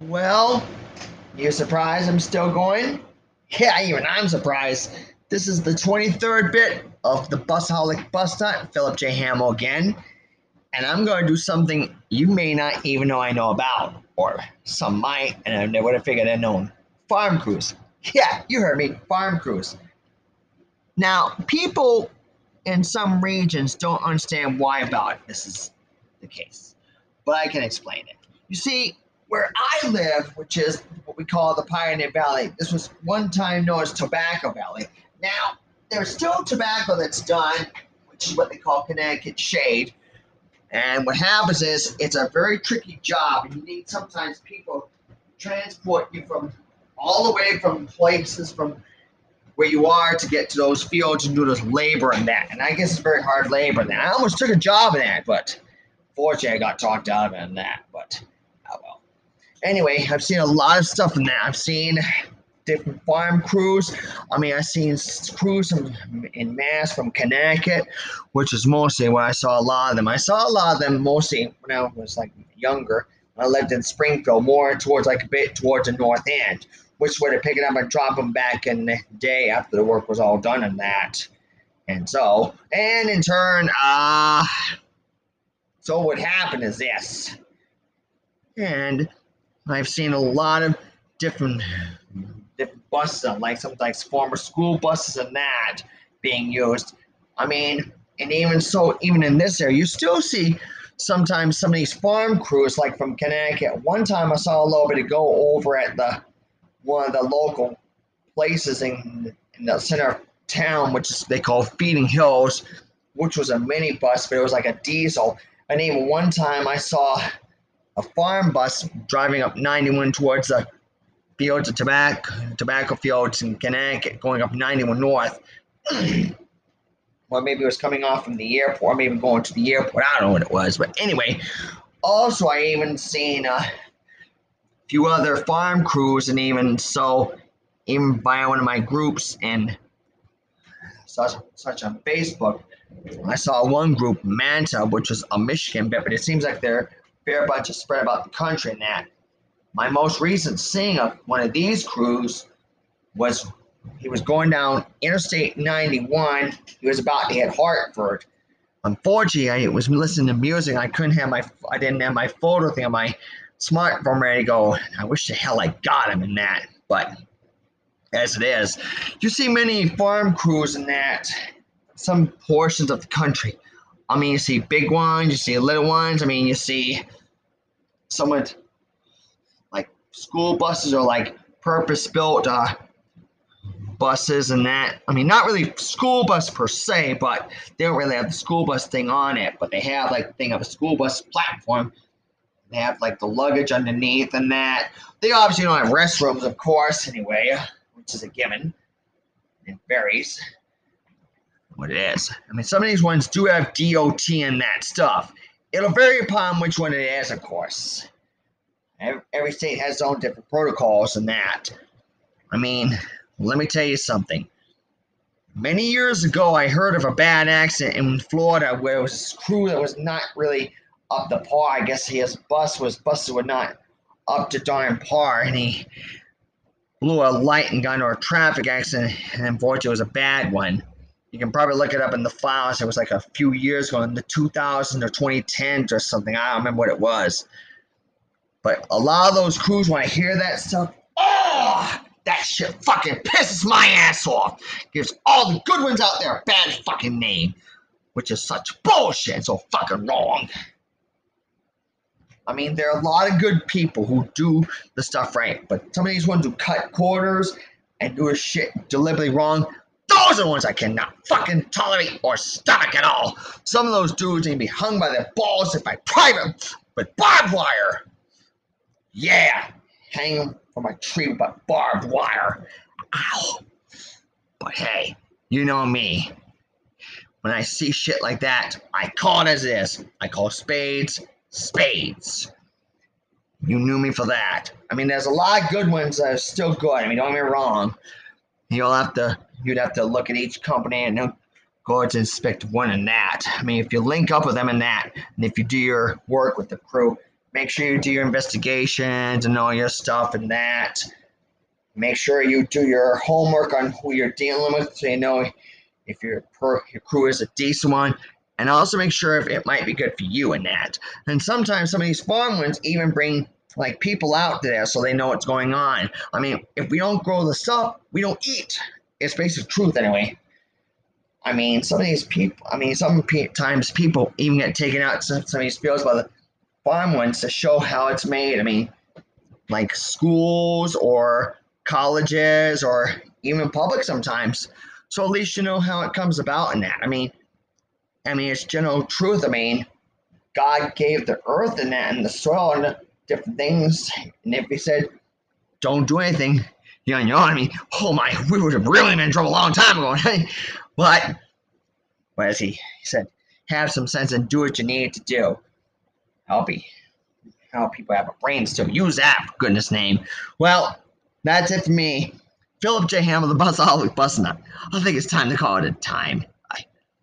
Well, you surprised I'm still going? Yeah, even I'm surprised. This is the 23rd bit of the Busaholic Bus Stunt, Philip J. Hamill again. And I'm going to do something you may not even know I know about, or some might, and I never would have figured I'd known. Farm crews. Yeah, you heard me, farm crews. Now, people in some regions don't understand why about this is the case, but I can explain it. You see, where I live, which is what we call the Pioneer Valley, this was one time known as Tobacco Valley. Now, there's still tobacco that's done, which is what they call Connecticut shade. And what happens is it's a very tricky job, and you need sometimes people transport you from all the way from places from where you are to get to those fields and do this labor and that. And I guess it's very hard labor and. I almost took a job in that, but fortunately I got talked out of it in that. But oh well. Anyway, I've seen a lot of stuff in that. I've seen different farm crews. I mean, I've seen crews in mass from Connecticut, which is mostly where I saw a lot of them. I saw a lot of them mostly when I was like younger. I lived in Springfield, more towards like a bit towards the north end, which where to pick it up and drop them back in the day after the work was all done and that. And so, and in turn, uh, so what happened is this. And I've seen a lot of different different buses, like some like former school buses and that being used. I mean, and even so, even in this area, you still see sometimes some of these farm crews, like from Connecticut. One time I saw a little bit go over at the one of the local places in, in the center of town, which is they call Feeding Hills, which was a mini bus, but it was like a diesel. And even one time I saw a farm bus driving up 91 towards the fields of tobacco, tobacco fields in Connecticut, going up 91 north. or maybe it was coming off from the airport, maybe going to the airport. I don't know what it was, but anyway. Also, I even seen a few other farm crews, and even so, even by one of my groups and such such on Facebook, I saw one group, Manta, which was a Michigan bit, but it seems like they're fair bunch of spread about the country and that. My most recent seeing of one of these crews was he was going down Interstate 91. He was about to hit Hartford. Unfortunately, I was listening to music. I couldn't have my, I didn't have my photo thing on my smartphone ready to go. I wish the hell I got him in that, but as it is, you see many farm crews in that, some portions of the country. I mean, you see big ones, you see little ones. I mean, you see someone like school buses are like purpose built uh, buses and that. I mean, not really school bus per se, but they don't really have the school bus thing on it. But they have like the thing of a school bus platform. They have like the luggage underneath and that. They obviously don't have restrooms, of course, anyway, which is a given. It varies what it is. I mean, some of these ones do have DOT and that stuff. It'll vary upon which one it is, of course. Every state has its own different protocols and that. I mean, let me tell you something. Many years ago, I heard of a bad accident in Florida where it was a crew that was not really up to par. I guess his bus was buses were not up to darn par, and he blew a light and got into a traffic accident, and unfortunately, it was a bad one. You can probably look it up in the files. It was like a few years ago, in the 2000 or 2010 or something. I don't remember what it was. But a lot of those crews, when I hear that stuff, oh, that shit fucking pisses my ass off. Gives all the good ones out there a bad fucking name, which is such bullshit so fucking wrong. I mean, there are a lot of good people who do the stuff right, but some of these ones who cut corners and do a shit deliberately wrong, those are the ones I cannot fucking tolerate or stomach at all. Some of those dudes need to be hung by their balls if I private with barbed wire. Yeah, hang them from a tree with barbed wire. Ow. But hey, you know me. When I see shit like that, I call it as is. I call spades spades. You knew me for that. I mean, there's a lot of good ones that are still good. I mean, don't get me wrong. You'll have to, you'd have to look at each company and go to inspect one and that. I mean, if you link up with them in that, and if you do your work with the crew, make sure you do your investigations and all your stuff and that. Make sure you do your homework on who you're dealing with so you know if your, per, your crew is a decent one. And also make sure if it might be good for you in that. And sometimes some of these farm ones even bring like people out there so they know what's going on. I mean, if we don't grow the stuff, we don't eat. It's basic truth anyway. I mean, some of these people, I mean, sometimes people even get taken out some, some of these fields by the farm ones to show how it's made. I mean, like schools or colleges or even public sometimes. So at least you know how it comes about in that. I mean, I mean, it's general truth. I mean, God gave the earth and that and the soil and different things. And if He said, don't do anything, you know, I mean, oh my, we would have really been in trouble a long time ago. but, what is he? Said, have some sense and do what you need to do. Help me. Help people have a brain still. Use that, for goodness name. Well, that's it for me. Philip J. Hamill, the Busaholic Busting Up. I think it's time to call it a time.